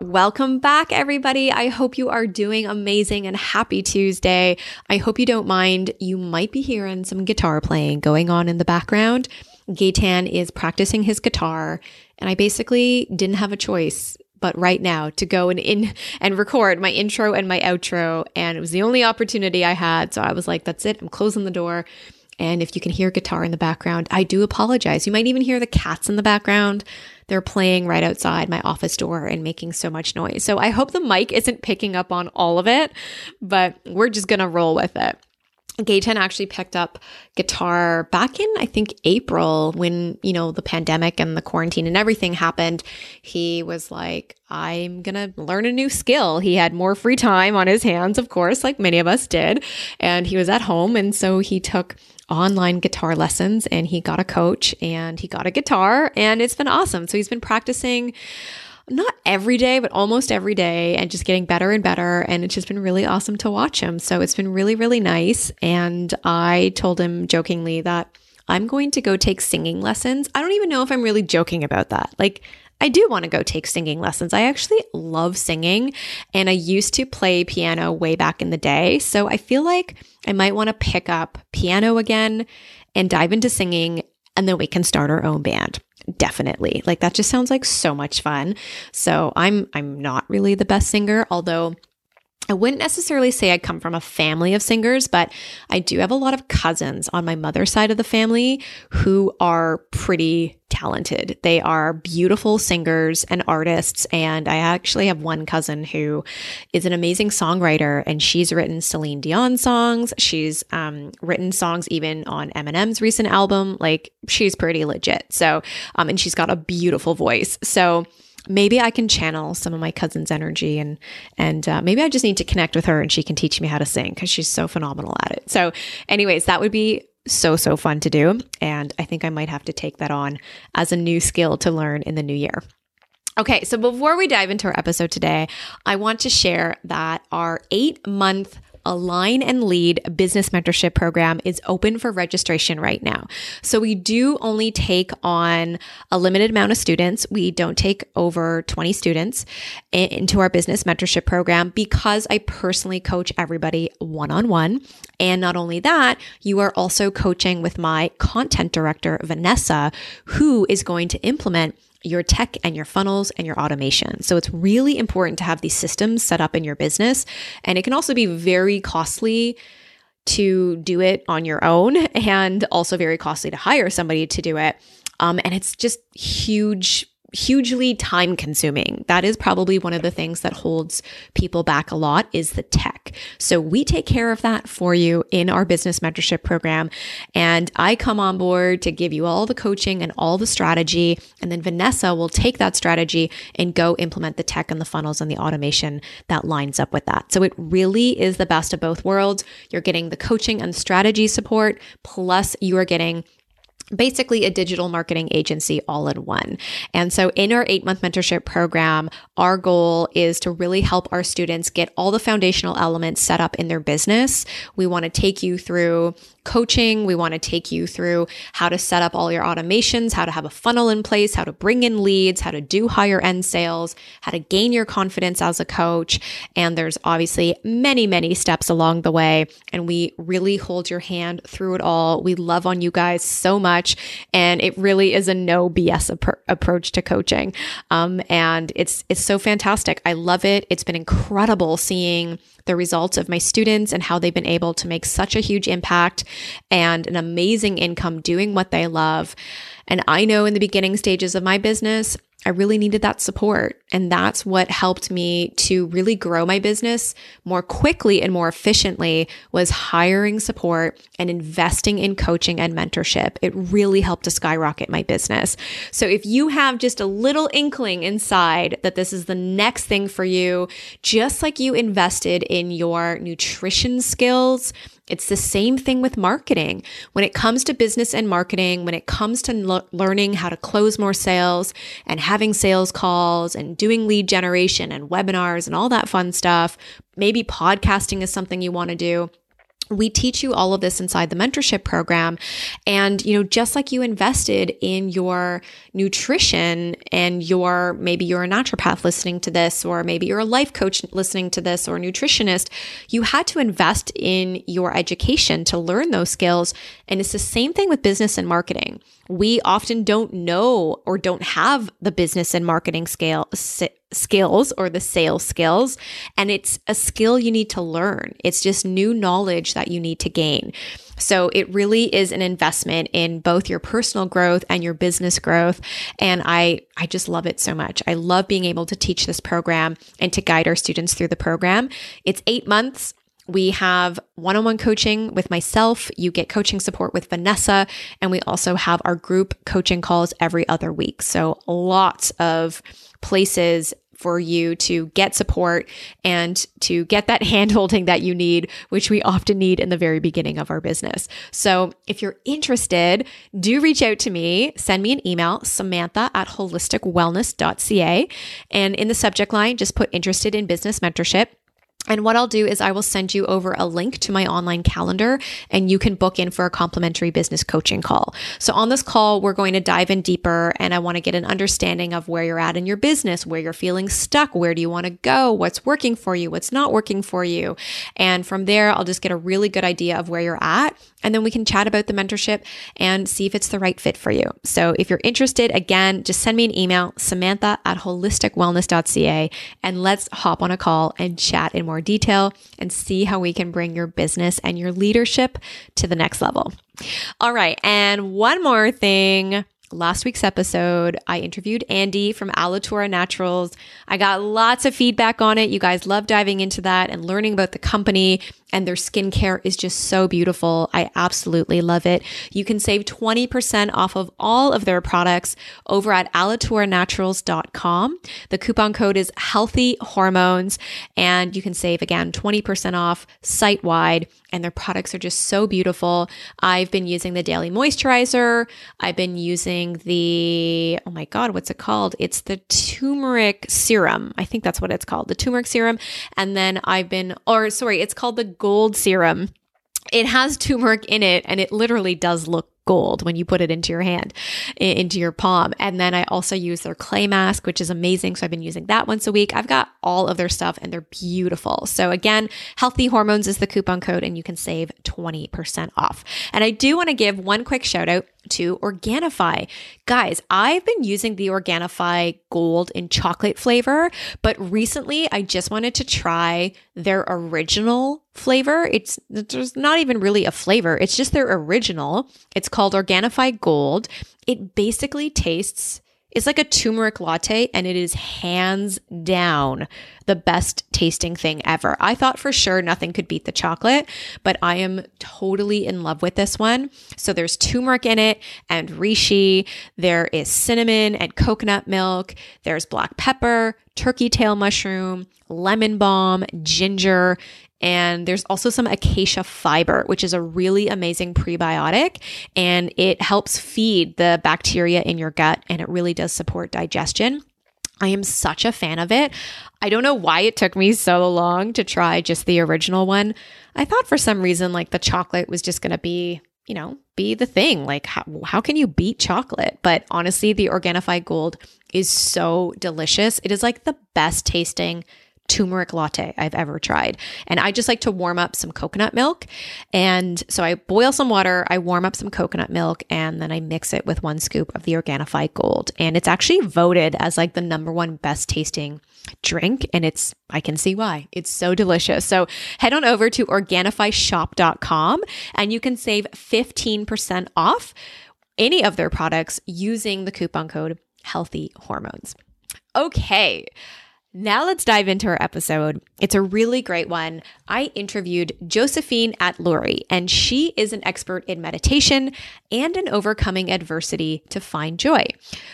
Welcome back, everybody. I hope you are doing amazing and happy Tuesday. I hope you don't mind. You might be hearing some guitar playing going on in the background. Gaytan is practicing his guitar, and I basically didn't have a choice but right now to go and in and record my intro and my outro. And it was the only opportunity I had. So I was like, that's it. I'm closing the door. And if you can hear guitar in the background, I do apologize. You might even hear the cats in the background. They're playing right outside my office door and making so much noise. So I hope the mic isn't picking up on all of it, but we're just going to roll with it. Gaytan actually picked up guitar back in, I think, April when, you know, the pandemic and the quarantine and everything happened. He was like, I'm going to learn a new skill. He had more free time on his hands, of course, like many of us did. And he was at home. And so he took online guitar lessons and he got a coach and he got a guitar and it's been awesome. So he's been practicing not every day, but almost every day and just getting better and better. And it's just been really awesome to watch him. So it's been really, really nice. And I told him jokingly that I'm going to go take singing lessons. I don't even know if I'm really joking about that. Like, I do want to go take singing lessons. I actually love singing and I used to play piano way back in the day. So I feel like I might want to pick up piano again and dive into singing and then we can start our own band definitely like that just sounds like so much fun so i'm i'm not really the best singer although I wouldn't necessarily say I come from a family of singers, but I do have a lot of cousins on my mother's side of the family who are pretty talented. They are beautiful singers and artists. And I actually have one cousin who is an amazing songwriter, and she's written Celine Dion songs. She's um, written songs even on Eminem's recent album. Like, she's pretty legit. So, um, and she's got a beautiful voice. So, maybe I can channel some of my cousin's energy and and uh, maybe I just need to connect with her and she can teach me how to sing because she's so phenomenal at it. So, anyways, that would be so so fun to do, and I think I might have to take that on as a new skill to learn in the new year. Okay, so before we dive into our episode today, I want to share that our eight month Align and Lead business mentorship program is open for registration right now. So we do only take on a limited amount of students. We don't take over 20 students into our business mentorship program because I personally coach everybody one on one. And not only that, you are also coaching with my content director, Vanessa, who is going to implement your tech and your funnels and your automation. So it's really important to have these systems set up in your business. And it can also be very costly to do it on your own and also very costly to hire somebody to do it. Um, and it's just huge hugely time consuming. That is probably one of the things that holds people back a lot is the tech. So we take care of that for you in our business mentorship program. And I come on board to give you all the coaching and all the strategy. And then Vanessa will take that strategy and go implement the tech and the funnels and the automation that lines up with that. So it really is the best of both worlds. You're getting the coaching and strategy support, plus you are getting basically a digital marketing agency all in one. And so in our eight month mentorship program, our goal is to really help our students get all the foundational elements set up in their business. We want to take you through coaching. We want to take you through how to set up all your automations, how to have a funnel in place, how to bring in leads, how to do higher end sales, how to gain your confidence as a coach. And there's obviously many, many steps along the way. And we really hold your hand through it all. We love on you guys so much. And it really is a no BS ap- approach to coaching. Um, and it's, it's so fantastic. I love it. It's been incredible seeing the results of my students and how they've been able to make such a huge impact and an amazing income doing what they love. And I know in the beginning stages of my business, I really needed that support. And that's what helped me to really grow my business more quickly and more efficiently was hiring support and investing in coaching and mentorship. It really helped to skyrocket my business. So if you have just a little inkling inside that this is the next thing for you, just like you invested in your nutrition skills, it's the same thing with marketing. When it comes to business and marketing, when it comes to learning how to close more sales and having sales calls and doing lead generation and webinars and all that fun stuff, maybe podcasting is something you want to do we teach you all of this inside the mentorship program. And you know just like you invested in your nutrition and your maybe you're a naturopath listening to this or maybe you're a life coach listening to this or nutritionist you had to invest in your education to learn those skills. And it's the same thing with business and marketing. We often don't know or don't have the business and marketing scale skills or the sales skills and it's a skill you need to learn it's just new knowledge that you need to gain so it really is an investment in both your personal growth and your business growth and i i just love it so much i love being able to teach this program and to guide our students through the program it's 8 months we have one on one coaching with myself. You get coaching support with Vanessa. And we also have our group coaching calls every other week. So lots of places for you to get support and to get that handholding that you need, which we often need in the very beginning of our business. So if you're interested, do reach out to me. Send me an email, samantha at holisticwellness.ca. And in the subject line, just put interested in business mentorship. And what I'll do is I will send you over a link to my online calendar and you can book in for a complimentary business coaching call. So on this call, we're going to dive in deeper and I want to get an understanding of where you're at in your business, where you're feeling stuck, where do you want to go, what's working for you, what's not working for you. And from there, I'll just get a really good idea of where you're at. And then we can chat about the mentorship and see if it's the right fit for you. So if you're interested, again, just send me an email, samantha at holisticwellness.ca, and let's hop on a call and chat in more more detail and see how we can bring your business and your leadership to the next level. All right. And one more thing last week's episode, I interviewed Andy from Alitura Naturals. I got lots of feedback on it. You guys love diving into that and learning about the company and their skincare is just so beautiful. I absolutely love it. You can save 20% off of all of their products over at alituranaturals.com. The coupon code is healthy hormones and you can save again 20% off site wide and their products are just so beautiful. I've been using the daily moisturizer. I've been using the, oh my God, what's it called? It's the turmeric serum. I think that's what it's called, the turmeric serum. And then I've been, or sorry, it's called the gold serum. It has turmeric in it and it literally does look gold when you put it into your hand, into your palm. And then I also use their clay mask, which is amazing. So I've been using that once a week. I've got all of their stuff and they're beautiful. So again, healthy hormones is the coupon code and you can save 20% off. And I do want to give one quick shout out to Organifi. Guys, I've been using the Organifi Gold in chocolate flavor, but recently I just wanted to try their original flavor. It's there's not even really a flavor. It's just their original. It's called Organifi Gold. It basically tastes it's like a turmeric latte and it is hands down the best tasting thing ever. I thought for sure nothing could beat the chocolate, but I am totally in love with this one. So there's turmeric in it and reishi. There is cinnamon and coconut milk. There's black pepper, turkey tail mushroom, lemon balm, ginger, and there's also some acacia fiber, which is a really amazing prebiotic and it helps feed the bacteria in your gut and it really does support digestion. I am such a fan of it. I don't know why it took me so long to try just the original one. I thought for some reason like the chocolate was just going to be, you know, be the thing. Like how, how can you beat chocolate? But honestly, the Organifi Gold is so delicious. It is like the best tasting turmeric latte I've ever tried. And I just like to warm up some coconut milk. And so I boil some water, I warm up some coconut milk, and then I mix it with one scoop of the Organifi Gold. And it's actually voted as like the number one best tasting drink. And it's, I can see why. It's so delicious. So head on over to organifishop.com and you can save 15% off any of their products using the coupon code healthy hormones. Okay. Now let's dive into our episode. It's a really great one. I interviewed Josephine Atluri, and she is an expert in meditation and in overcoming adversity to find joy.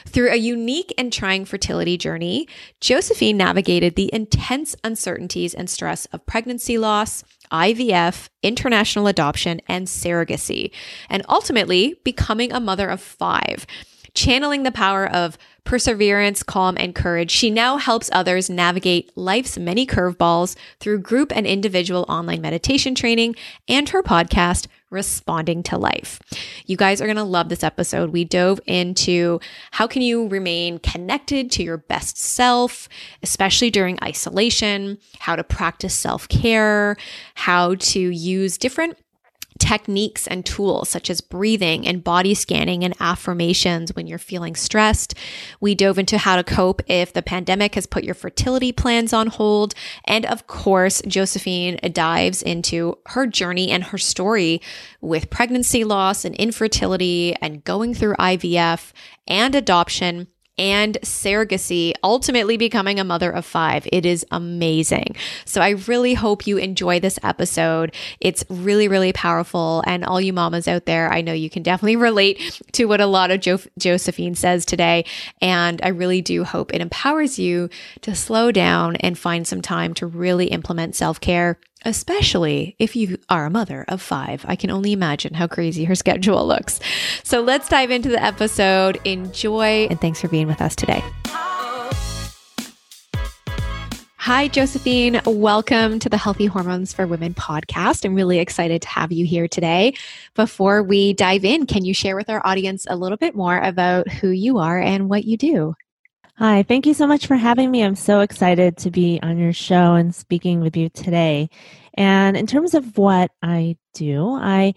Through a unique and trying fertility journey, Josephine navigated the intense uncertainties and stress of pregnancy loss, IVF, international adoption, and surrogacy, and ultimately becoming a mother of five. Channeling the power of perseverance, calm, and courage, she now helps others navigate life's many curveballs through group and individual online meditation training and her podcast, Responding to Life. You guys are going to love this episode. We dove into how can you remain connected to your best self, especially during isolation, how to practice self-care, how to use different techniques and tools such as breathing and body scanning and affirmations when you're feeling stressed. We dove into how to cope if the pandemic has put your fertility plans on hold. And of course, Josephine dives into her journey and her story with pregnancy loss and infertility and going through IVF and adoption and surrogacy, ultimately becoming a mother of five. It is amazing. So I really hope you enjoy this episode. It's really, really powerful. And all you mamas out there, I know you can definitely relate to what a lot of jo- Josephine says today. And I really do hope it empowers you to slow down and find some time to really implement self care especially if you are a mother of five. I can only imagine how crazy her schedule looks. So let's dive into the episode. Enjoy, and thanks for being with us today. Hi, Josephine. Welcome to the Healthy Hormones for Women podcast. I'm really excited to have you here today. Before we dive in, can you share with our audience a little bit more about who you are and what you do? Hi, thank you so much for having me. I'm so excited to be on your show and speaking with you today. And in terms of what I do, I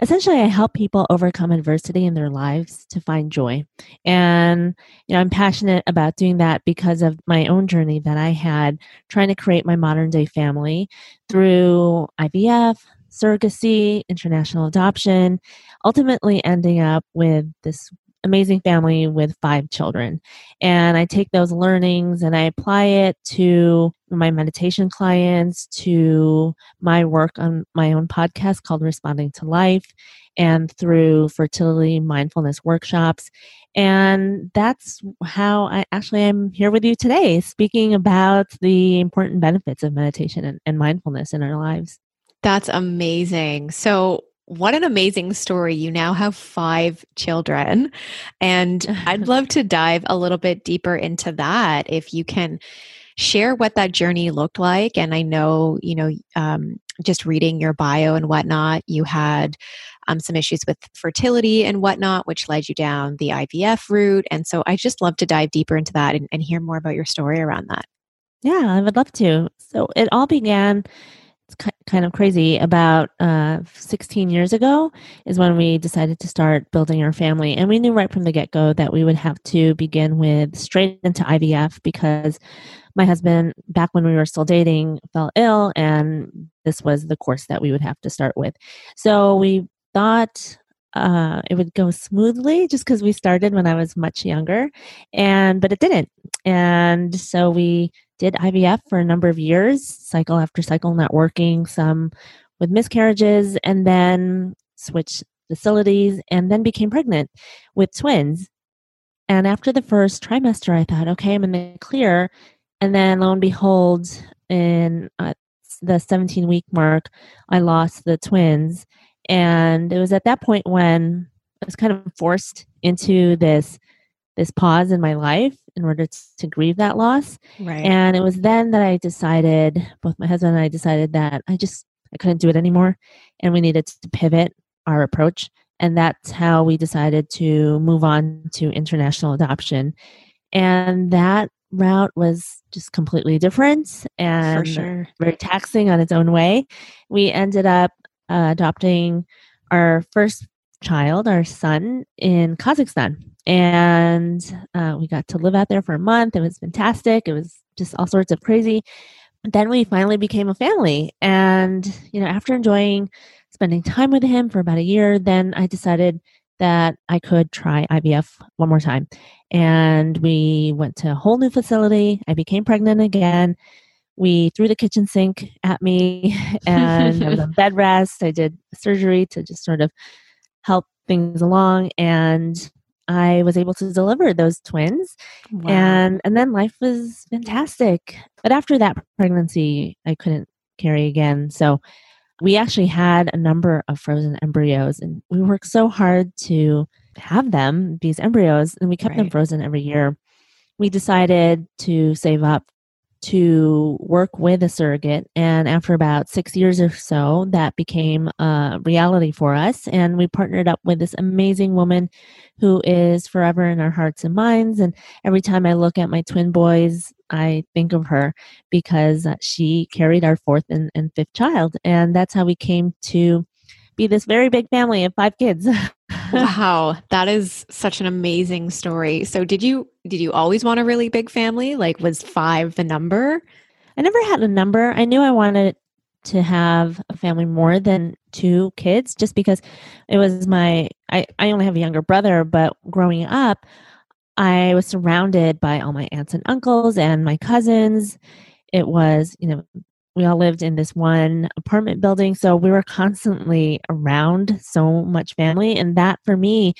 essentially I help people overcome adversity in their lives to find joy. And you know, I'm passionate about doing that because of my own journey that I had trying to create my modern day family through IVF, surrogacy, international adoption, ultimately ending up with this amazing family with five children. And I take those learnings and I apply it to my meditation clients, to my work on my own podcast called Responding to Life, and through fertility mindfulness workshops. And that's how I actually am here with you today, speaking about the important benefits of meditation and, and mindfulness in our lives. That's amazing. So, what an amazing story. You now have five children. And I'd love to dive a little bit deeper into that if you can share what that journey looked like. And I know, you know, um, just reading your bio and whatnot, you had um, some issues with fertility and whatnot, which led you down the IVF route. And so I just love to dive deeper into that and, and hear more about your story around that. Yeah, I would love to. So it all began kind of crazy. About uh, 16 years ago is when we decided to start building our family. And we knew right from the get-go that we would have to begin with straight into ivf because my husband back when we were still dating fell ill and this was the course that we would have to start with. So we thought uh, it would go smoothly just because we started when I was much younger, and but it didn't. And so we did IVF for a number of years, cycle after cycle, not working, some with miscarriages, and then switched facilities, and then became pregnant with twins. And after the first trimester, I thought, okay, I'm in the clear. And then lo and behold, in uh, the 17 week mark, I lost the twins. And it was at that point when I was kind of forced into this this pause in my life in order to, to grieve that loss. Right. And it was then that I decided, both my husband and I decided that I just I couldn't do it anymore and we needed to pivot our approach. And that's how we decided to move on to international adoption. And that route was just completely different and sure. very taxing on its own way. We ended up uh, adopting our first child, our son, in Kazakhstan. And uh, we got to live out there for a month. It was fantastic. It was just all sorts of crazy. Then we finally became a family. And, you know, after enjoying spending time with him for about a year, then I decided that I could try IVF one more time. And we went to a whole new facility. I became pregnant again. We threw the kitchen sink at me and I was on bed rest. I did surgery to just sort of help things along. And I was able to deliver those twins. Wow. And and then life was fantastic. But after that pregnancy, I couldn't carry again. So we actually had a number of frozen embryos and we worked so hard to have them, these embryos, and we kept right. them frozen every year. We decided to save up to work with a surrogate. And after about six years or so, that became a reality for us. And we partnered up with this amazing woman who is forever in our hearts and minds. And every time I look at my twin boys, I think of her because she carried our fourth and, and fifth child. And that's how we came to be this very big family of five kids. wow, that is such an amazing story. So did you did you always want a really big family? Like was 5 the number? I never had a number. I knew I wanted to have a family more than two kids just because it was my I, I only have a younger brother, but growing up, I was surrounded by all my aunts and uncles and my cousins. It was, you know, we all lived in this one apartment building so we were constantly around so much family and that for me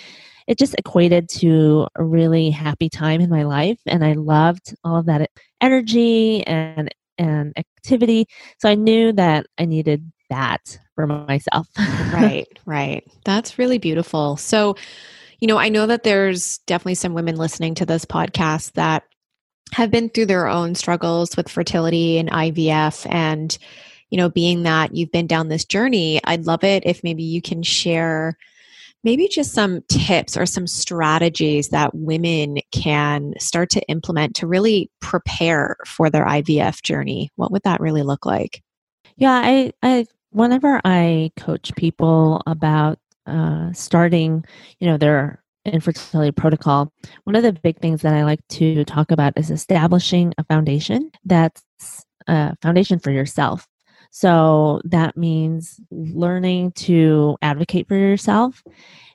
it just equated to a really happy time in my life and i loved all of that energy and and activity so i knew that i needed that for myself. Right right. That's really beautiful. So you know i know that there's definitely some women listening to this podcast that have been through their own struggles with fertility and IVF and you know being that you've been down this journey I'd love it if maybe you can share maybe just some tips or some strategies that women can start to implement to really prepare for their IVF journey. What would that really look like? Yeah I I whenever I coach people about uh, starting you know their infertility protocol, one of the big things that I like to talk about is establishing a foundation that's a foundation for yourself. So that means learning to advocate for yourself.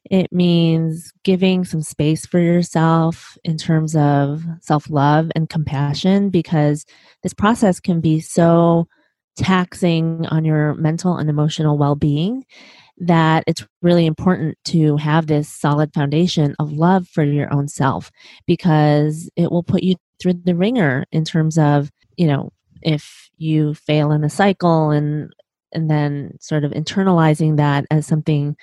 It means giving some space for yourself in terms of self love and compassion because this process can be so taxing on your mental and emotional well being that it's really important to have this solid foundation of love for your own self because it will put you through the ringer in terms of, you know, if you fail in a cycle and and then sort of internalizing that as something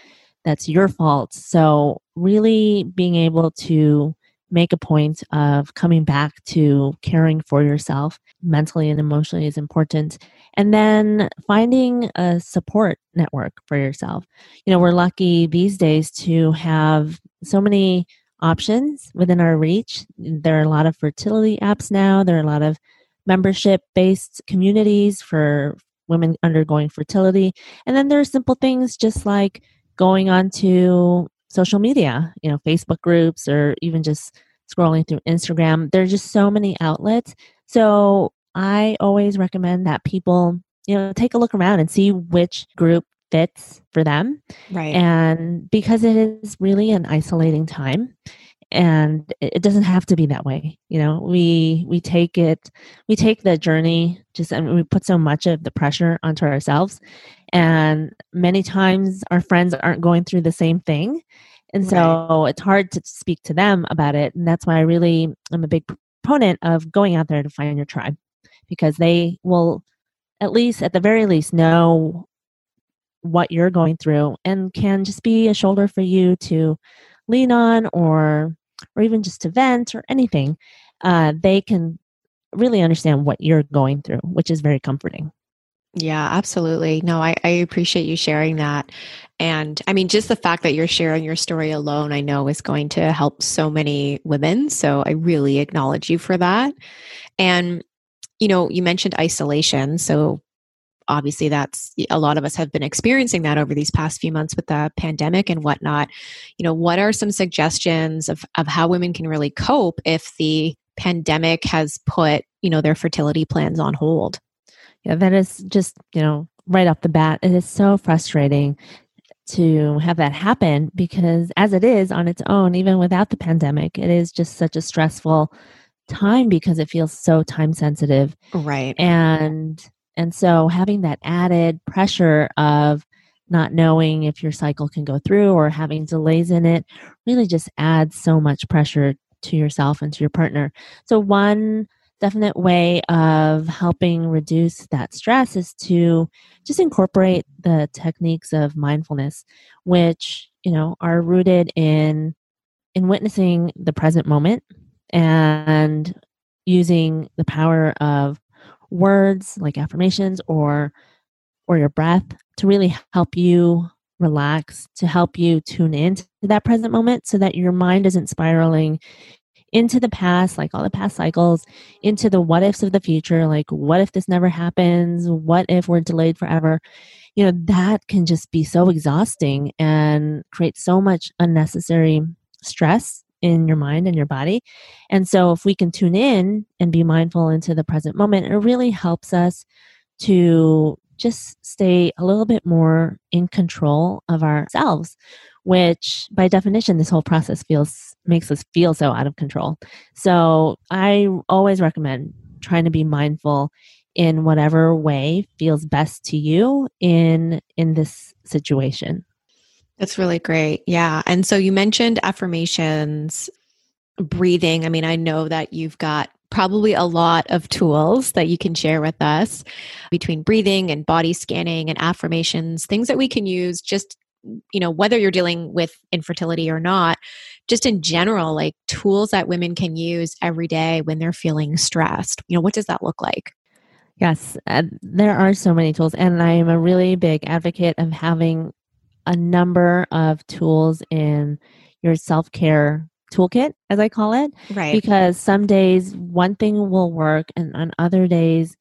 that's your fault. So really being able to make a point of coming back to caring for yourself mentally and emotionally is important. And then finding a support network for yourself. You know, we're lucky these days to have so many options within our reach. There are a lot of fertility apps now, there are a lot of membership based communities for women undergoing fertility. And then there are simple things just like going on to social media, you know, Facebook groups or even just scrolling through Instagram. There are just so many outlets. So I always recommend that people, you know, take a look around and see which group fits for them. Right. And because it is really an isolating time and it doesn't have to be that way. You know, we we take it we take the journey just and we put so much of the pressure onto ourselves and many times our friends aren't going through the same thing and so right. it's hard to speak to them about it. And that's why I really am a big proponent of going out there to find your tribe because they will, at least, at the very least, know what you're going through and can just be a shoulder for you to lean on or or even just to vent or anything uh, they can really understand what you're going through which is very comforting yeah, absolutely. No, I, I appreciate you sharing that. And I mean, just the fact that you're sharing your story alone, I know is going to help so many women. So I really acknowledge you for that. And, you know, you mentioned isolation. So obviously that's a lot of us have been experiencing that over these past few months with the pandemic and whatnot you know what are some suggestions of, of how women can really cope if the pandemic has put you know their fertility plans on hold yeah, that is just, you know, right off the bat, it is so frustrating to have that happen because as it is on its own even without the pandemic it is just such a stressful time because it feels so time sensitive. Right. And and so having that added pressure of not knowing if your cycle can go through or having delays in it really just adds so much pressure to yourself and to your partner. So one definite way of helping reduce that stress is to just incorporate the techniques of mindfulness which you know are rooted in in witnessing the present moment and using the power of words like affirmations or or your breath to really help you relax to help you tune into that present moment so that your mind isn't spiraling into the past, like all the past cycles, into the what ifs of the future, like what if this never happens? What if we're delayed forever? You know, that can just be so exhausting and create so much unnecessary stress in your mind and your body. And so, if we can tune in and be mindful into the present moment, it really helps us to just stay a little bit more in control of ourselves which by definition this whole process feels makes us feel so out of control so i always recommend trying to be mindful in whatever way feels best to you in in this situation that's really great. Yeah and so you mentioned affirmations breathing. I mean i know that you've got probably a lot of tools that you can share with us between breathing and body scanning and affirmations, things that we can use just you know whether you're dealing with infertility or not just in general like tools that women can use every day when they're feeling stressed. You know what does that look like? Yes uh, there are so many tools and i am a really big advocate of having a number of tools in your self-care toolkit as i call it right. because some days one thing will work and on other days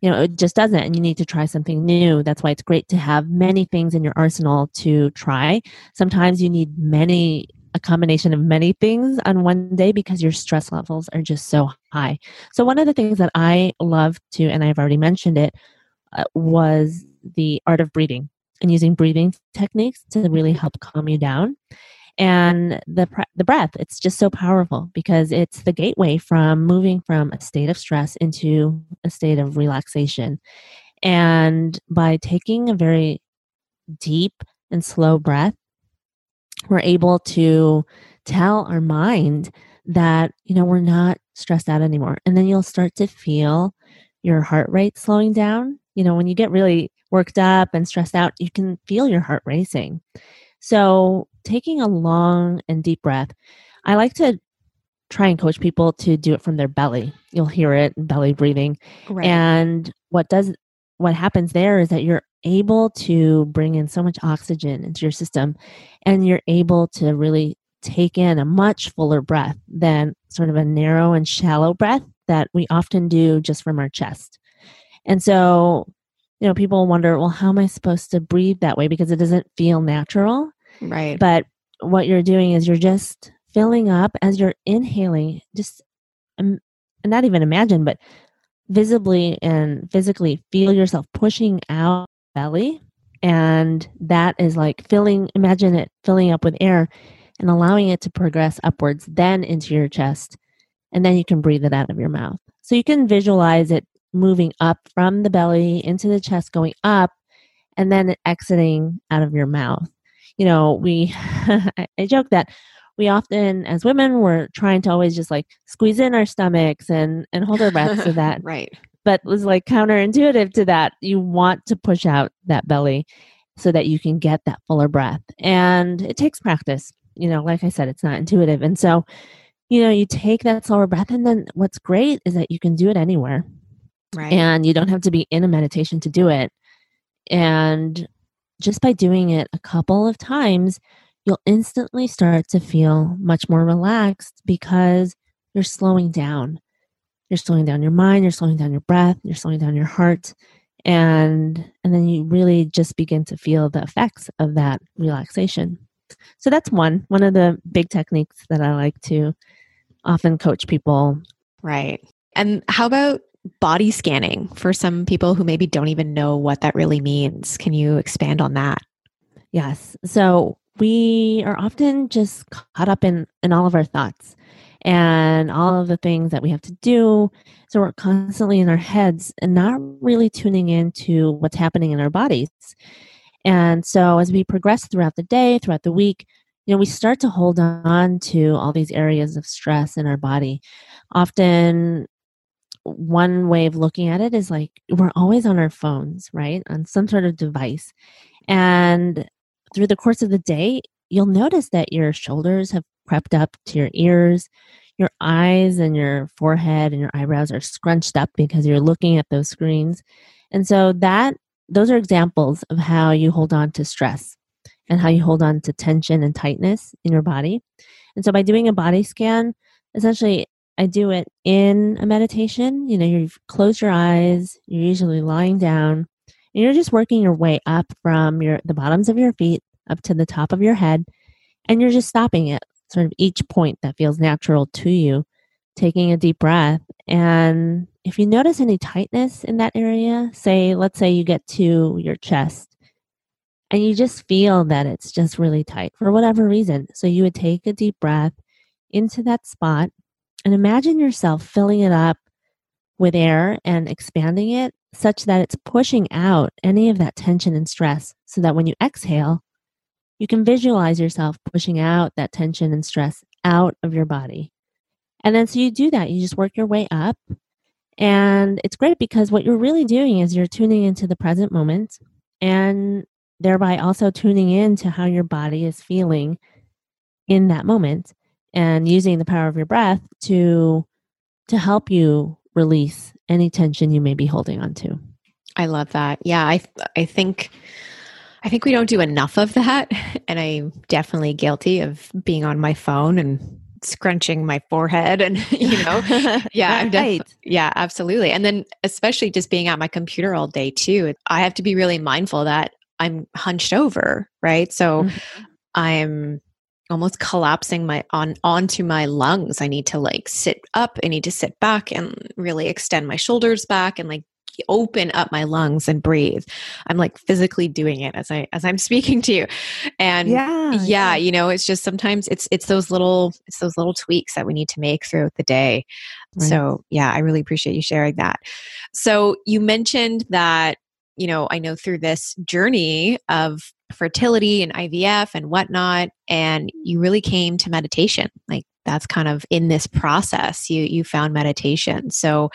you know it just doesn't and you need to try something new. That's why it's great to have many things in your arsenal to try. Sometimes you need many a combination of many things on one day because your stress levels are just so high. So one of the things that i love to and i've already mentioned it uh, was the art of breathing and using breathing techniques to really help calm you down. And the the breath it's just so powerful because it's the gateway from moving from a state of stress into a state of relaxation. And by taking a very deep and slow breath we're able to tell our mind that you know we're not stressed out anymore. And then you'll start to feel your heart rate slowing down. You know when you get really worked up and stressed out you can feel your heart racing so, taking a long and deep breath, I like to try and coach people to do it from their belly. You'll hear it belly breathing. Right. And what does what happens there is that you're able to bring in so much oxygen into your system and you're able to really take in a much fuller breath than sort of a narrow and shallow breath that we often do just from our chest. And so you know, people wonder, well, how am I supposed to breathe that way? Because it doesn't feel natural. Right. But what you're doing is you're just filling up as you're inhaling, just um, not even imagine, but visibly and physically feel yourself pushing out belly. And that is like filling, imagine it filling up with air and allowing it to progress upwards, then into your chest. And then you can breathe it out of your mouth. So you can visualize it moving up from the belly into the chest, going up, and then exiting out of your mouth. You know, we, I joke that we often, as women, we're trying to always just like squeeze in our stomachs and, and hold our breath so that, right. But was like counterintuitive to that. You want to push out that belly so that you can get that fuller breath. And it takes practice. You know, like I said, it's not intuitive. And so, you know, you take that slower breath, and then what's great is that you can do it anywhere. Right. And you don't have to be in a meditation to do it. And just by doing it a couple of times, you'll instantly start to feel much more relaxed because you're slowing down. You're slowing down your mind, you're slowing down your breath, you're slowing down your heart. And and then you really just begin to feel the effects of that relaxation. So that's one one of the big techniques that I like to often coach people. Right. And how about body scanning for some people who maybe don't even know what that really means. Can you expand on that? Yes. So we are often just caught up in in all of our thoughts and all of the things that we have to do. So we're constantly in our heads and not really tuning into what's happening in our bodies. And so as we progress throughout the day, throughout the week, you know, we start to hold on to all these areas of stress in our body. Often one way of looking at it is like we're always on our phones, right? On some sort of device. And through the course of the day, you'll notice that your shoulders have crept up to your ears. Your eyes and your forehead and your eyebrows are scrunched up because you're looking at those screens. And so that those are examples of how you hold on to stress and how you hold on to tension and tightness in your body. And so by doing a body scan, essentially I do it in a meditation. You know, you close your eyes, you're usually lying down, and you're just working your way up from your the bottoms of your feet up to the top of your head, and you're just stopping at sort of each point that feels natural to you, taking a deep breath. And if you notice any tightness in that area, say, let's say you get to your chest and you just feel that it's just really tight for whatever reason. So you would take a deep breath into that spot and imagine yourself filling it up with air and expanding it such that it's pushing out any of that tension and stress so that when you exhale, you can visualize yourself pushing out that tension and stress out of your body. And then so you do that, you just work your way up. And it's great because what you're really doing is you're tuning into the present moment and thereby also tuning in to how your body is feeling in that moment and using the power of your breath to to help you release any tension you may be holding on to. I love that. Yeah, I I think I think we don't do enough of that and I'm definitely guilty of being on my phone and scrunching my forehead and you know yeah I'm def- yeah absolutely and then especially just being at my computer all day too I have to be really mindful that I'm hunched over right so mm-hmm. I'm almost collapsing my on onto my lungs. I need to like sit up, I need to sit back and really extend my shoulders back and like open up my lungs and breathe. I'm like physically doing it as I as I'm speaking to you. And yeah, yeah, yeah, you know, it's just sometimes it's it's those little it's those little tweaks that we need to make throughout the day. Right. So, yeah, I really appreciate you sharing that. So, you mentioned that you know, I know through this journey of fertility and IVF and whatnot, and you really came to meditation. Like that's kind of in this process. You you found meditation. So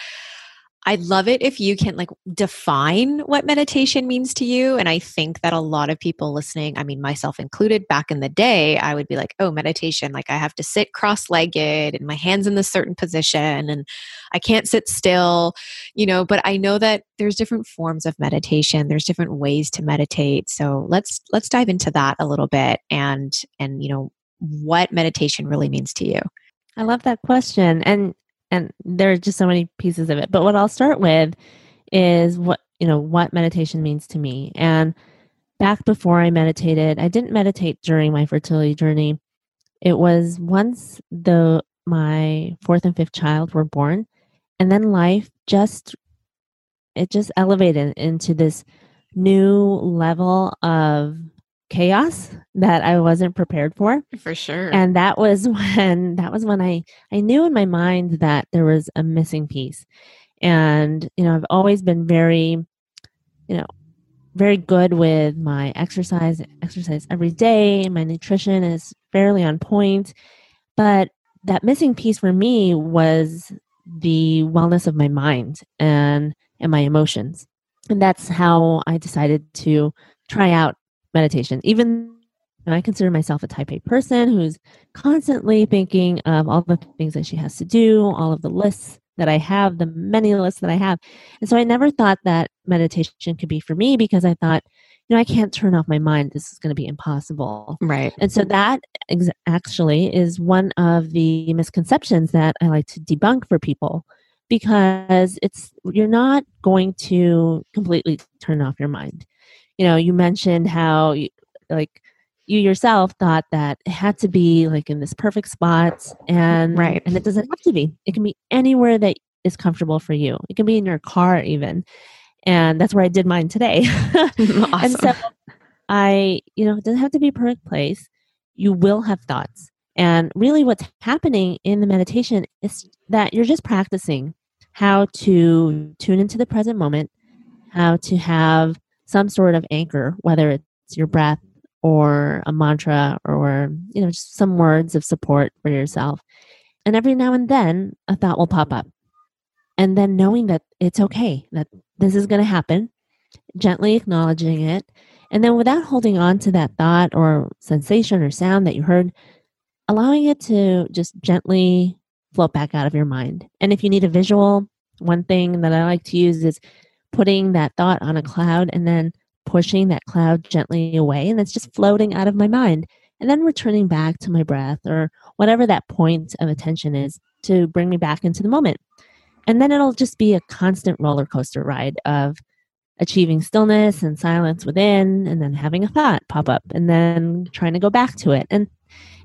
I'd love it if you can like define what meditation means to you. And I think that a lot of people listening, I mean, myself included, back in the day, I would be like, oh, meditation, like I have to sit cross legged and my hands in this certain position and I can't sit still, you know. But I know that there's different forms of meditation, there's different ways to meditate. So let's let's dive into that a little bit and and you know what meditation really means to you. I love that question. And and there are just so many pieces of it. But what I'll start with is what you know what meditation means to me. And back before I meditated, I didn't meditate during my fertility journey. It was once the my fourth and fifth child were born, and then life just it just elevated into this new level of chaos that I wasn't prepared for. For sure. And that was when that was when I I knew in my mind that there was a missing piece. And you know, I've always been very you know, very good with my exercise, exercise every day. My nutrition is fairly on point. But that missing piece for me was the wellness of my mind and and my emotions. And that's how I decided to try out meditation. Even I consider myself a type A person who's constantly thinking of all the things that she has to do, all of the lists that I have, the many lists that I have. And so I never thought that meditation could be for me because I thought, you know, I can't turn off my mind. This is going to be impossible. Right. And so that ex- actually is one of the misconceptions that I like to debunk for people because it's you're not going to completely turn off your mind you know you mentioned how you, like you yourself thought that it had to be like in this perfect spot and right and it doesn't have to be it can be anywhere that is comfortable for you it can be in your car even and that's where i did mine today awesome. and so I, you know, it doesn't have to be a perfect place. You will have thoughts. And really, what's happening in the meditation is that you're just practicing how to tune into the present moment, how to have some sort of anchor, whether it's your breath or a mantra or, you know, just some words of support for yourself. And every now and then, a thought will pop up. And then knowing that it's okay, that this is going to happen, gently acknowledging it. And then without holding on to that thought or sensation or sound that you heard, allowing it to just gently float back out of your mind. And if you need a visual, one thing that I like to use is putting that thought on a cloud and then pushing that cloud gently away. And it's just floating out of my mind. And then returning back to my breath or whatever that point of attention is to bring me back into the moment. And then it'll just be a constant roller coaster ride of achieving stillness and silence within, and then having a thought pop up, and then trying to go back to it. And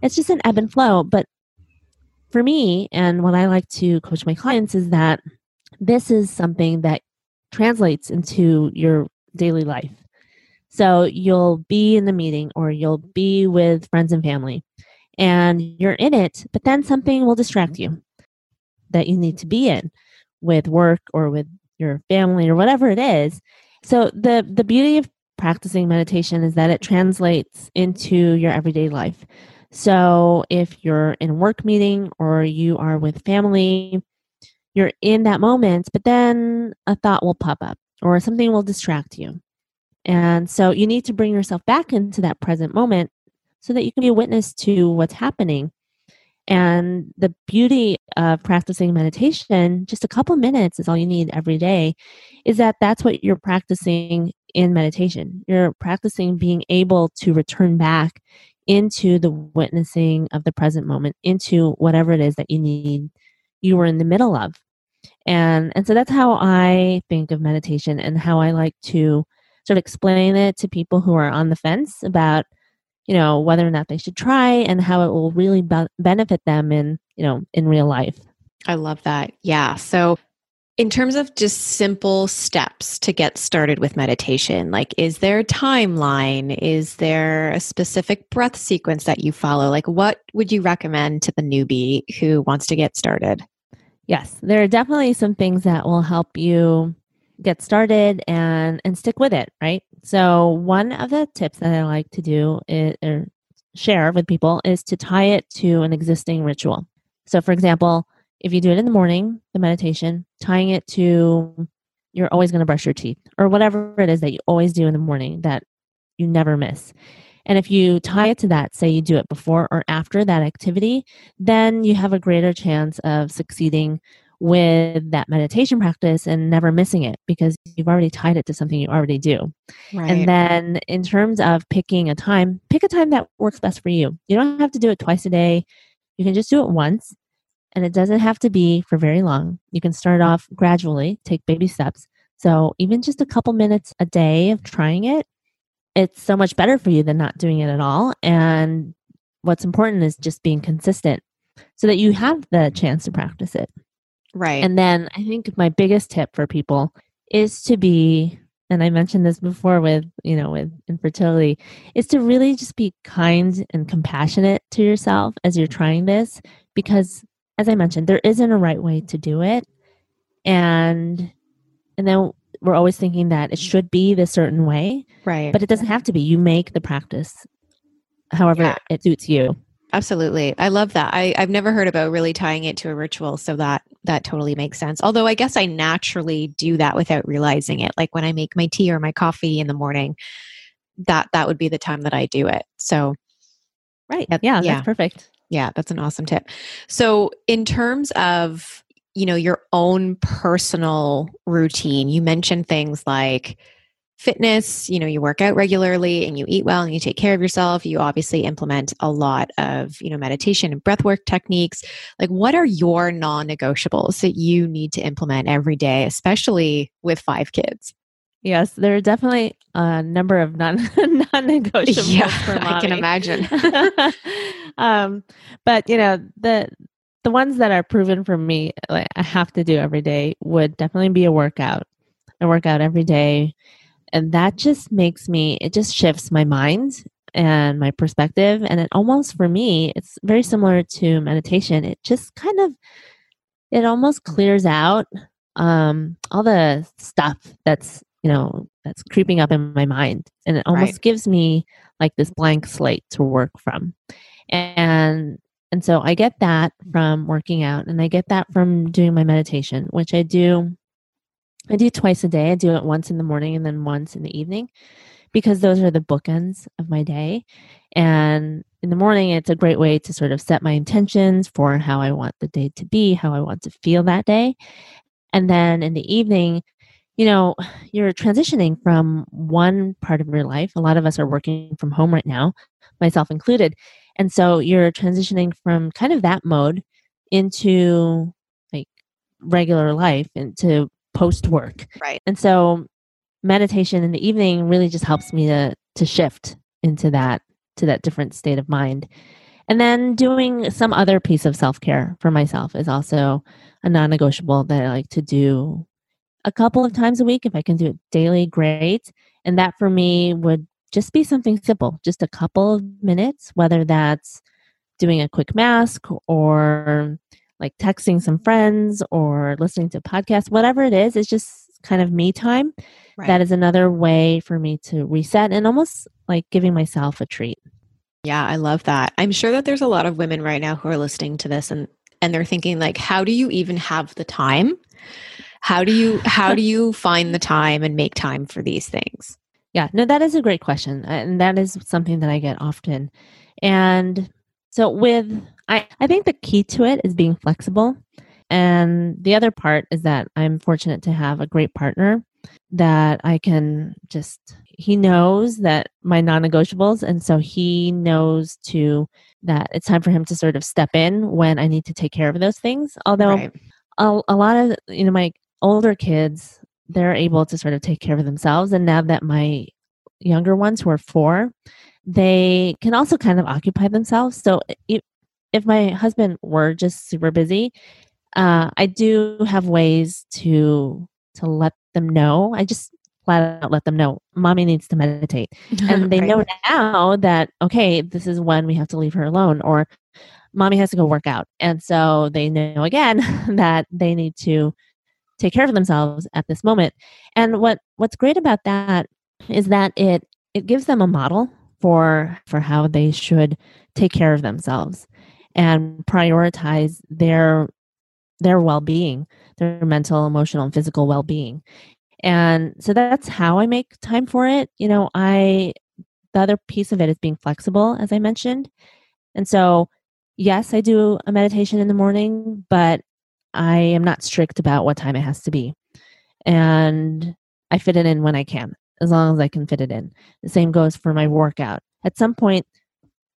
it's just an ebb and flow. But for me, and what I like to coach my clients is that this is something that translates into your daily life. So you'll be in the meeting or you'll be with friends and family and you're in it, but then something will distract you that you need to be in with work or with your family or whatever it is. So the the beauty of practicing meditation is that it translates into your everyday life. So if you're in a work meeting or you are with family, you're in that moment, but then a thought will pop up or something will distract you. And so you need to bring yourself back into that present moment so that you can be a witness to what's happening. And the beauty of practicing meditation, just a couple minutes is all you need every day, is that that's what you're practicing in meditation. You're practicing being able to return back into the witnessing of the present moment, into whatever it is that you need, you were in the middle of. And, and so that's how I think of meditation and how I like to sort of explain it to people who are on the fence about you know whether or not they should try and how it will really be- benefit them in you know in real life. I love that. Yeah. So in terms of just simple steps to get started with meditation like is there a timeline? Is there a specific breath sequence that you follow? Like what would you recommend to the newbie who wants to get started yes there are definitely some things that will help you get started and and stick with it right? So one of the tips that i like to do is, or share with people is to tie it to an existing ritual. So for example if you do it in the morning the meditation tying it to you're always going to brush your teeth or whatever it is that you always do in the morning that you never miss and if you tie it to that say you do it before or after that activity then you have a greater chance of succeeding with that meditation practice and never missing it because you've already tied it to something you already do. Right. And then in terms of picking a time, pick a time that works best for you. You don't have to do it twice a day. You can just do it once and it doesn't have to be for very long. You can start off gradually, take baby steps. So even just a couple minutes a day of trying it, it's so much better for you than not doing it at all. And what's important is just being consistent so that you mm-hmm. have the chance to practice it. Right. And then I think my biggest tip for people is to be and I mentioned this before with, you know, with infertility, is to really just be kind and compassionate to yourself as you're trying this because as I mentioned, there isn't a right way to do it. And and then we're always thinking that it should be this certain way. Right. But it doesn't have to be. You make the practice however yeah. it suits you. Absolutely. I love that. I, I've never heard about really tying it to a ritual. So that that totally makes sense. Although I guess I naturally do that without realizing it. Like when I make my tea or my coffee in the morning, that that would be the time that I do it. So Right. Yeah, yeah, that's perfect. Yeah, that's an awesome tip. So in terms of, you know, your own personal routine, you mentioned things like fitness, you know, you work out regularly and you eat well and you take care of yourself, you obviously implement a lot of, you know, meditation and breath work techniques. Like what are your non-negotiables that you need to implement every day, especially with five kids? Yes, there are definitely a number of non non-negotiables. Yeah, I can imagine. um, but you know the the ones that are proven for me, like I have to do every day, would definitely be a workout. A workout every day and that just makes me it just shifts my mind and my perspective and it almost for me it's very similar to meditation it just kind of it almost clears out um all the stuff that's you know that's creeping up in my mind and it almost right. gives me like this blank slate to work from and and so i get that mm-hmm. from working out and i get that from doing my meditation which i do i do twice a day i do it once in the morning and then once in the evening because those are the bookends of my day and in the morning it's a great way to sort of set my intentions for how i want the day to be how i want to feel that day and then in the evening you know, you're transitioning from one part of your life. A lot of us are working from home right now, myself included. And so you're transitioning from kind of that mode into like regular life, into post work. Right. And so meditation in the evening really just helps me to to shift into that to that different state of mind. And then doing some other piece of self-care for myself is also a non-negotiable that I like to do a couple of times a week. If I can do it daily, great. And that for me would just be something simple, just a couple of minutes, whether that's doing a quick mask or like texting some friends or listening to a podcast, whatever it is, it's just kind of me time. Right. That is another way for me to reset and almost like giving myself a treat. Yeah, I love that. I'm sure that there's a lot of women right now who are listening to this and and they're thinking like how do you even have the time how do you how do you find the time and make time for these things? Yeah, no, that is a great question. Uh, and that is something that I get often. And so with I, I think the key to it is being flexible. And the other part is that I'm fortunate to have a great partner that I can just he knows that my non-negotiables and so he knows to that it's time for him to sort of step in when I need to take care of those things. Although right. a, a lot of you know my older kids, they're able to sort of take care of themselves. And now that my younger ones who are four, they can also kind of occupy themselves. So if, if my husband were just super busy, uh, I do have ways to to let them know. I just flat out let them know mommy needs to meditate and they right. know now that okay this is when we have to leave her alone or mommy has to go work out and so they know again that they need to take care of themselves at this moment. And what what's great about that is that it it gives them a model for for how they should take care of themselves and prioritize their their well-being, their mental, emotional, and physical well-being. And so that's how I make time for it. You know, I the other piece of it is being flexible as I mentioned. And so yes, I do a meditation in the morning, but I am not strict about what time it has to be. And I fit it in when I can, as long as I can fit it in. The same goes for my workout. At some point,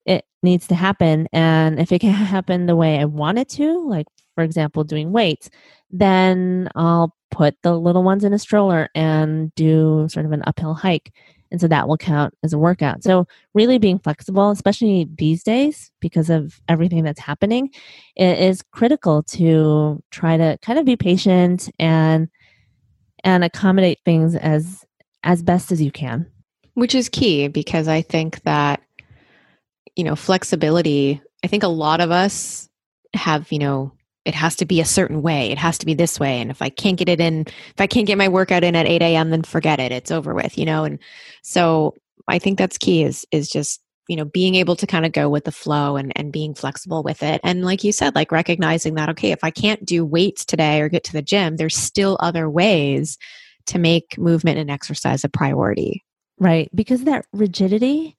it needs to happen. And if it can happen the way I want it to, like, for example, doing weights, then I'll put the little ones in a stroller and do sort of an uphill hike. And so that will count as a workout. So, really being flexible, especially these days, because of everything that's happening, it is critical to try to kind of be patient and and accommodate things as as best as you can. Which is key because I think that you know, flexibility, I think a lot of us have, you know, it has to be a certain way. It has to be this way. And if I can't get it in, if I can't get my workout in at 8 a.m., then forget it. It's over with, you know? And so I think that's key is, is just, you know, being able to kind of go with the flow and, and being flexible with it. And like you said, like recognizing that, okay, if I can't do weights today or get to the gym, there's still other ways to make movement and exercise a priority. Right. Because that rigidity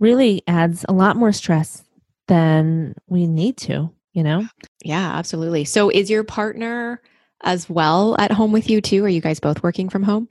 really adds a lot more stress than we need to you know? Yeah, absolutely. So is your partner as well at home with you too? Are you guys both working from home?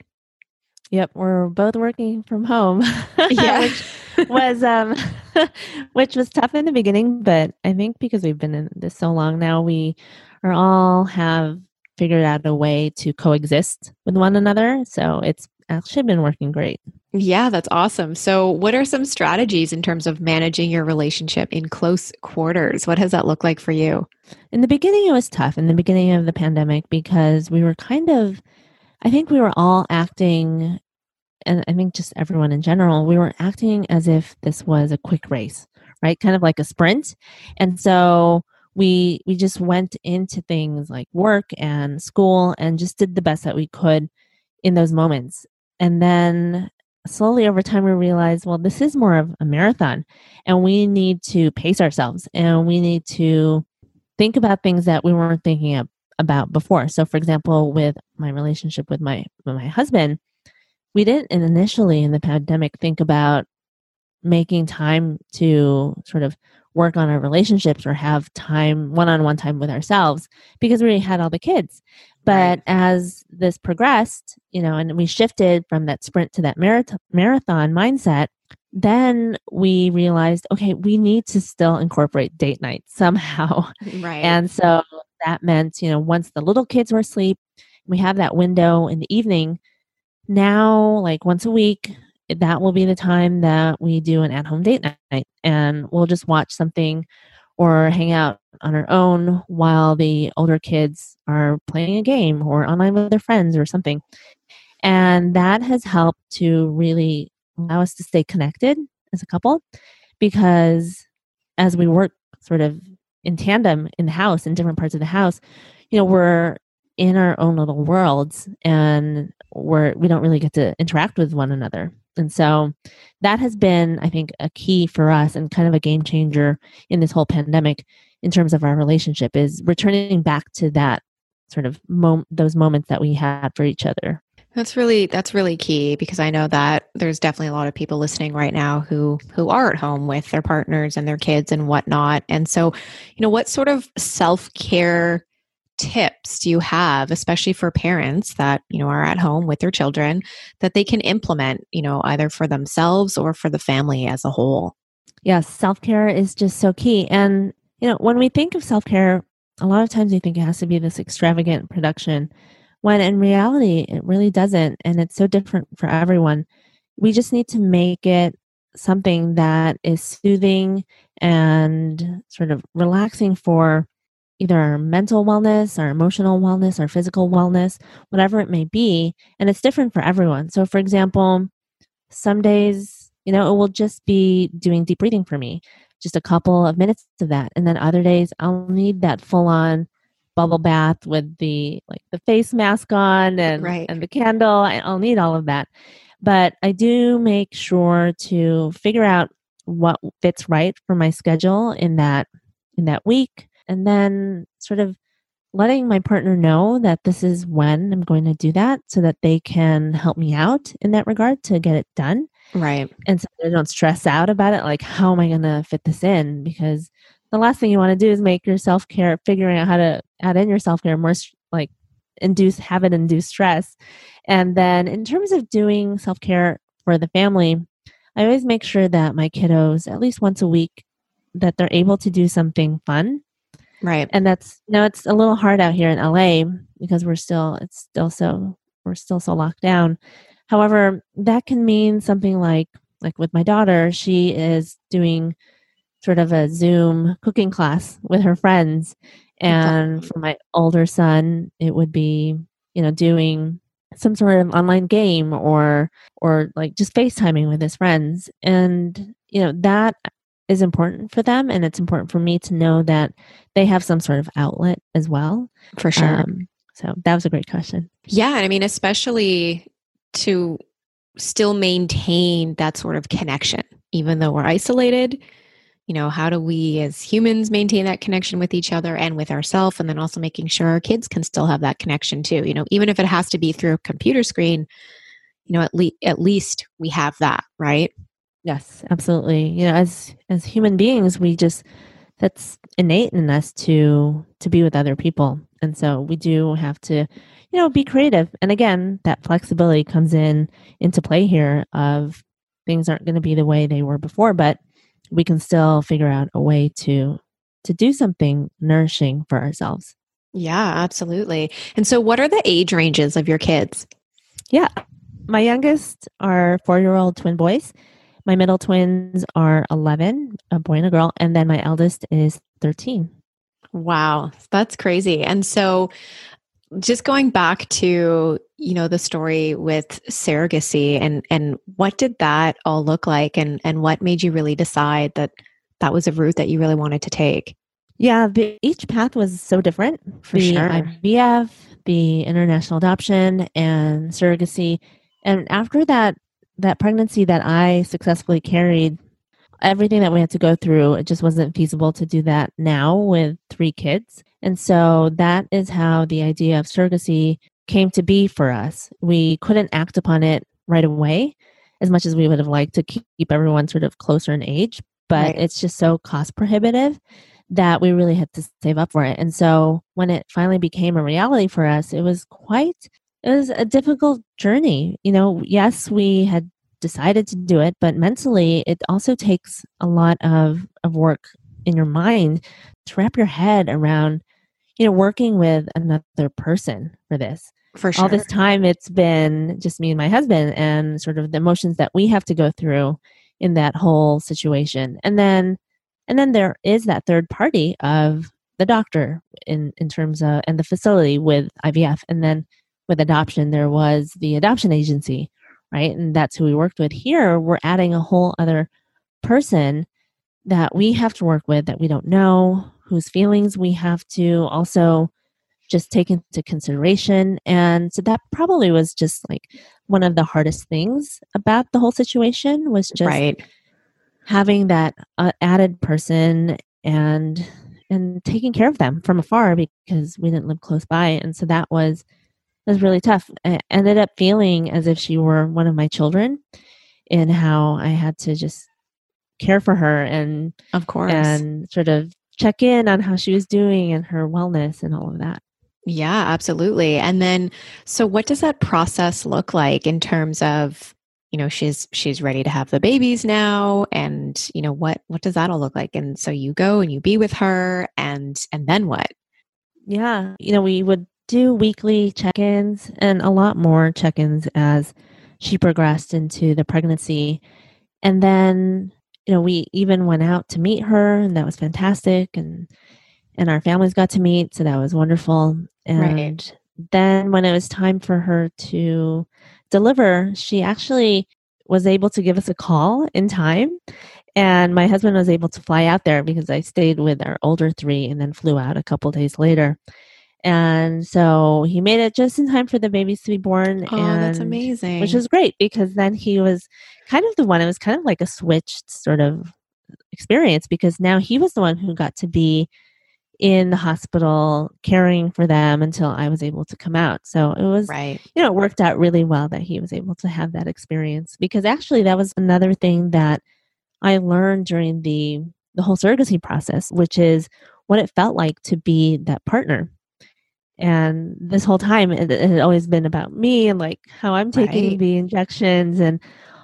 Yep, we're both working from home. Yeah. which was um which was tough in the beginning, but I think because we've been in this so long now, we are all have figured out a way to coexist with one another. So it's actually been working great. Yeah, that's awesome. So, what are some strategies in terms of managing your relationship in close quarters? What has that looked like for you? In the beginning, it was tough in the beginning of the pandemic because we were kind of, I think we were all acting and I think just everyone in general, we were acting as if this was a quick race, right? Kind of like a sprint. And so we we just went into things like work and school and just did the best that we could in those moments. And then slowly over time we realized, well, this is more of a marathon and we need to pace ourselves and we need to think about things that we weren't thinking of, about before. So for example, with my relationship with my with my husband, we didn't initially in the pandemic think about making time to sort of work on our relationships or have time one-on-one time with ourselves because we had all the kids. But right. as this progressed you know and we shifted from that sprint to that marathon marathon mindset then we realized okay we need to still incorporate date night somehow. Right. And so that meant you know once the little kids were asleep we have that window in the evening. Now like once a week that will be the time that we do an at home date night and we'll just watch something or hang out on our own while the older kids are playing a game or online with their friends or something. And that has helped to really allow us to stay connected as a couple because as we work sort of in tandem in the house in different parts of the house you know we're in our own little worlds and we're we don't really get to interact with one another and so that has been, I think, a key for us and kind of a game changer in this whole pandemic in terms of our relationship is returning back to that sort of mom- those moments that we had for each other. That's really that's really key because I know that there's definitely a lot of people listening right now who who are at home with their partners and their kids and whatnot. And so, you know, what sort of self care tips do you have especially for parents that you know are at home with their children that they can implement you know either for themselves or for the family as a whole? Yes self-care is just so key. And you know when we think of self-care a lot of times we think it has to be this extravagant production when in reality it really doesn't and it's so different for everyone. We just need to make it something that is soothing and sort of relaxing for either our mental wellness, our emotional wellness, our physical wellness, whatever it may be. And it's different for everyone. So, for example, some days, you know, it will just be doing deep breathing for me, just a couple of minutes of that. And then other days, I'll need that full on bubble bath with the like the face mask on and right. and the candle i'll need all of that but i do make sure to figure out what fits right for my schedule in that in that week and then sort of letting my partner know that this is when I'm going to do that so that they can help me out in that regard to get it done. Right. And so they don't stress out about it like how am I going to fit this in because the last thing you want to do is make your self-care figuring out how to add in your self-care more like induce habit induce stress. And then in terms of doing self-care for the family, I always make sure that my kiddos at least once a week that they're able to do something fun Right. And that's you know it's a little hard out here in LA because we're still it's still so we're still so locked down. However, that can mean something like like with my daughter, she is doing sort of a Zoom cooking class with her friends. And for my older son, it would be, you know, doing some sort of online game or or like just FaceTiming with his friends. And, you know, that is important for them and it's important for me to know that they have some sort of outlet as well. For sure. Um, so that was a great question. Yeah i mean especially to still maintain that sort of connection even though we're isolated you know how do we as humans maintain that connection with each other and with ourselves and then also making sure our kids can still have that connection too you know even if it has to be through a computer screen you know at, le- at least we have that right Yes, absolutely. You know, as as human beings, we just that's innate in us to to be with other people. And so we do have to, you know, be creative. And again, that flexibility comes in into play here of things aren't going to be the way they were before, but we can still figure out a way to to do something nourishing for ourselves. Yeah, absolutely. And so what are the age ranges of your kids? Yeah. My youngest are 4-year-old twin boys my middle twins are 11, a boy and a girl, and then my eldest is 13. Wow, that's crazy. And so just going back to you know the story with surrogacy and and what did that all look like? And and what made you really decide that that was a route that you really wanted to take? Yeah the, each path was so different. For the sure. Ivf the international adoption and surrogacy. And after that that pregnancy that i successfully carried everything that we had to go through it just wasn't feasible to do that now with three kids and so that is how the idea of surrogacy came to be for us. We couldn't act upon it right away as much as we would have liked to keep everyone sort of closer in age, but right. it's just so cost prohibitive that we really had to save up for it. And so when it finally became a reality for us, it was quite it was a difficult journey. You know, yes, we had decided to do it, but mentally it also takes a lot of of work in your mind to wrap your head around you know, working with another person for this. For sure. All this time, it's been just me and my husband, and sort of the emotions that we have to go through in that whole situation. And then, and then there is that third party of the doctor in in terms of and the facility with IVF, and then with adoption, there was the adoption agency, right? And that's who we worked with. Here, we're adding a whole other person that we have to work with that we don't know, whose feelings we have to also just take into consideration. And so that probably was just like one of the hardest things about the whole situation was just right. having that uh, added person and and taking care of them from afar because we didn't live close by and so that was was really tough. I ended up feeling as if she were one of my children in how i had to just care for her and of course. and sort of check in on how she was doing and her wellness and all of that. Yeah, absolutely. And then so what does that process look like in terms of you know she's she's ready to have the babies now and you know what what does that all look like? And so you go and you be with her and and then what? Yeah. You know we would do weekly check-ins and a lot more check-ins as she progressed into the pregnancy and then you know, we even went out to meet her, and that was fantastic. And and our families got to meet, so that was wonderful. And right. then when it was time for her to deliver, she actually was able to give us a call in time. And my husband was able to fly out there because I stayed with our older three and then flew out a couple days later. And so he made it just in time for the babies to be born. Oh, and, that's amazing. Which was great because then he was kind of the one, it was kind of like a switched sort of experience because now he was the one who got to be in the hospital caring for them until I was able to come out. So it was, right. you know, it worked out really well that he was able to have that experience because actually that was another thing that I learned during the the whole surrogacy process, which is what it felt like to be that partner and this whole time it, it, had always been about me and like how i'm taking right. the injections and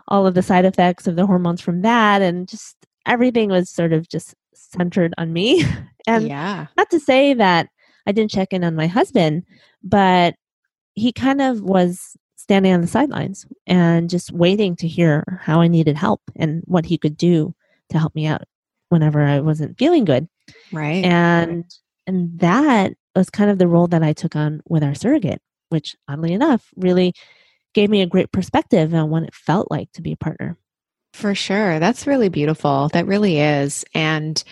all of the side effects of the hormones from that. And just everything was sort of just centered on me. And yeah. not to say that i didn't check in on my husband but he kind of was standing on the sidelines and just waiting to hear how i needed help and what he could do to help me out whenever i wasn't feeling good. Right. And and that was kind of the role that I took on with our surrogate, which oddly enough really gave me a great perspective on what it felt like to be a partner. For sure. That's really beautiful. That really is. And,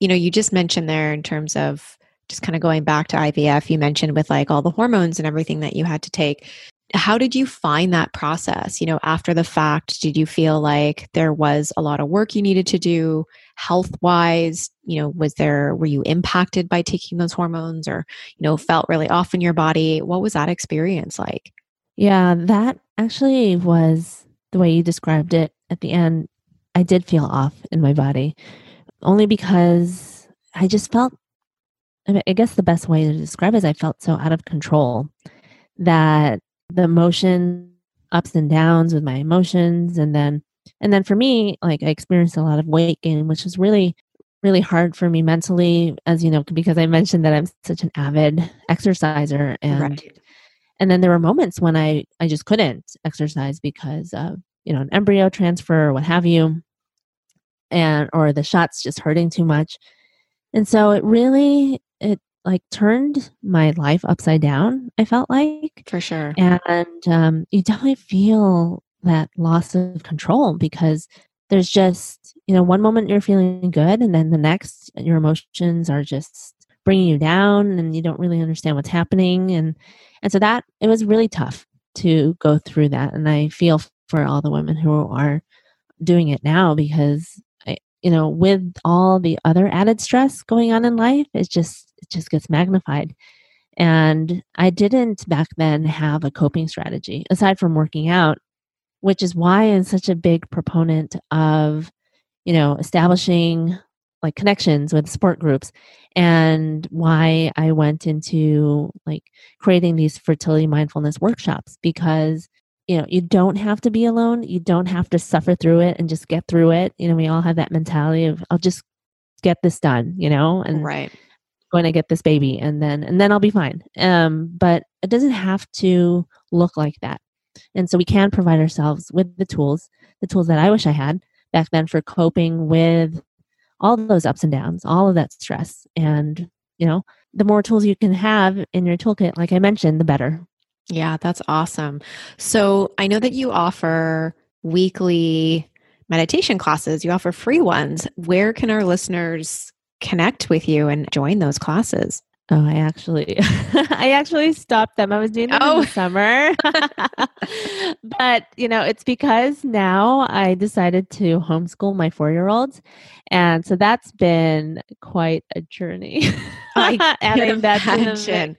you know, you just mentioned there in terms of just kind of going back to IVF, you mentioned with like all the hormones and everything that you had to take. How did you find that process? You know, after the fact, did you feel like there was a lot of work you needed to do? health wise you know was there were you impacted by taking those hormones or you know felt really off in your body what was that experience like yeah that actually was the way you described it at the end i did feel off in my body only because i just felt i guess the best way to describe it is i felt so out of control that the emotion ups and downs with my emotions and then and then for me, like I experienced a lot of weight gain, which was really, really hard for me mentally, as you know, because I mentioned that I'm such an avid exerciser. And right. and then there were moments when I, I just couldn't exercise because of, you know, an embryo transfer or what have you. And or the shots just hurting too much. And so it really it like turned my life upside down, I felt like. For sure. And um, you definitely feel that loss of control because there's just, you know, one moment you're feeling good and then the next your emotions are just bringing you down and you don't really understand what's happening and and so that it was really tough to go through that and I feel for all the women who are doing it now because I, you know, with all the other added stress going on in life, it just it just gets magnified. And I didn't back then have a coping strategy aside from working out, which is why I'm such a big proponent of, you know, establishing like connections with support groups and why I went into like creating these fertility mindfulness workshops because you know you don't have to be alone you don't have to suffer through it and just get through it. You know we all have that mentality of i'll just get this done you know? And right going to get this baby and then and then i'll be fine. Um but it doesn't have to look like that. And so we can provide ourselves with the tools the tools that i wish i had back then for coping with all those ups and downs all of that stress. And you know the more tools you can have in your toolkit like i mentioned the better. Yeah, that's awesome. So I know that you offer weekly meditation classes, you offer free ones. Where can our listeners connect with you and join those classes? Oh, I actually, I actually stopped them. I was doing them oh. in the summer, but you know, it's because now I decided to homeschool my four-year-olds, and so that's been quite a journey. I can imagine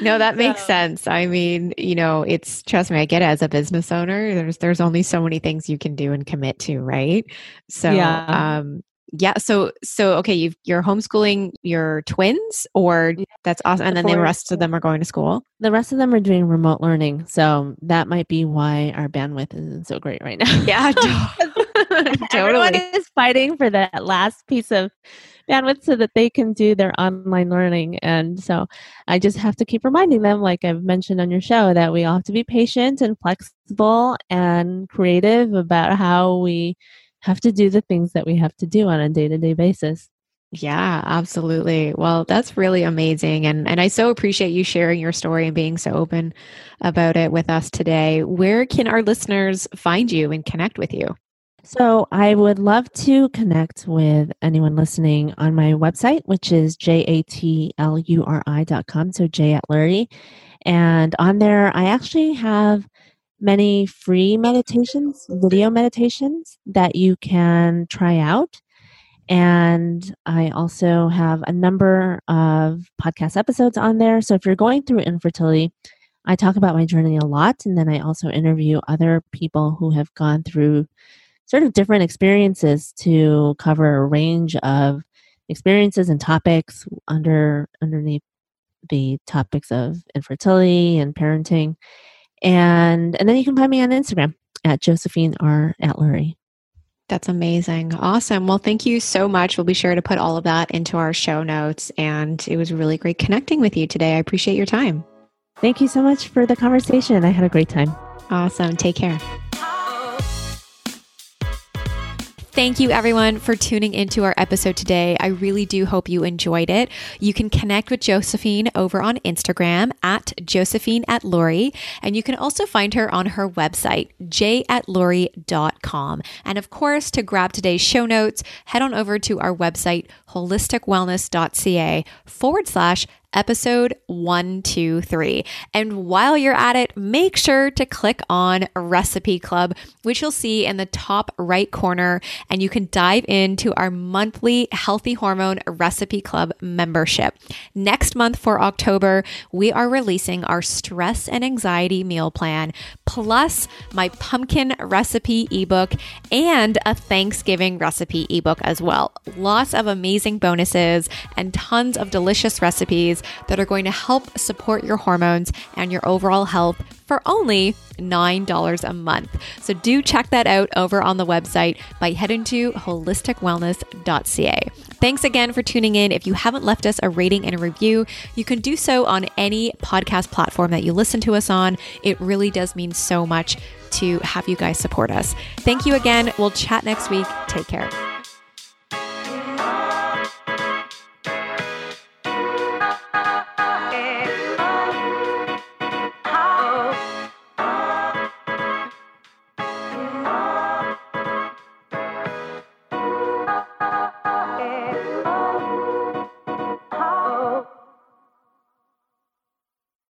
no, that makes so. sense. I mean, you know, it's trust me, I get it as a business owner. There's there's only so many things you can do and commit to, right? So yeah. um yeah, so so okay, you you're homeschooling your twins or that's awesome and then the rest of them are going to school? The rest of them are doing remote learning. So that might be why our bandwidth isn't so great right now. Yeah, totally. Everyone is fighting for that last piece of bandwidth so that they can do their online learning. And so I just have to keep reminding them, like I've mentioned on your show, that we all have to be patient and flexible and creative about how we have to do the things that we have to do on a day to day basis. Yeah, absolutely. Well, that's really amazing and and I so appreciate you sharing your story and being so open about it with us today. Where can our listeners find you and connect with you? So I would love to connect with anyone listening on my website, which is jatluri.com. So J Atluri. And on there, I actually have many free meditations, video meditations that you can try out. And I also have a number of podcast episodes on there. So if you're going through infertility, I talk about my journey a lot. And then I also interview other people who have gone through sort of different experiences to cover a range of experiences and topics under underneath the topics of infertility and parenting. And and then you can find me on Instagram at Josephine R. Atluri. That's amazing. Awesome. Well, thank you so much. We'll be sure to put all of that into our show notes. And it was really great connecting with you today. I appreciate your time. Thank you so much for the conversation. I had a great time. Awesome. Take care. Thank you, everyone, for tuning into our episode today. I really do hope you enjoyed it. You can connect with Josephine over on Instagram at Josephine Atluri, and you can also find her on her website, jatluri.com. And of course, to grab today's show notes, head on over to our website, holisticwellness.ca forward slash episode 123. And while you're at it, make sure to click on Recipe Club, which you'll see in the top right corner, and you can dive into our monthly Healthy Hormone Recipe Club membership. Next month for October, we are releasing our stress and anxiety meal plan, plus my pumpkin recipe ebook and a Thanksgiving recipe ebook as well. Lots of amazing bonuses and tons of delicious recipes that are going to help support your hormones and your overall health for only $9 a month. So do check that out over on the website by heading to holisticwellness.ca. Thanks again for tuning in. If you haven't left us a rating and a review, you can do so on any podcast platform that you listen to us on. It really does mean so much to have you guys support us. Thank you again. We'll chat next week. Take care.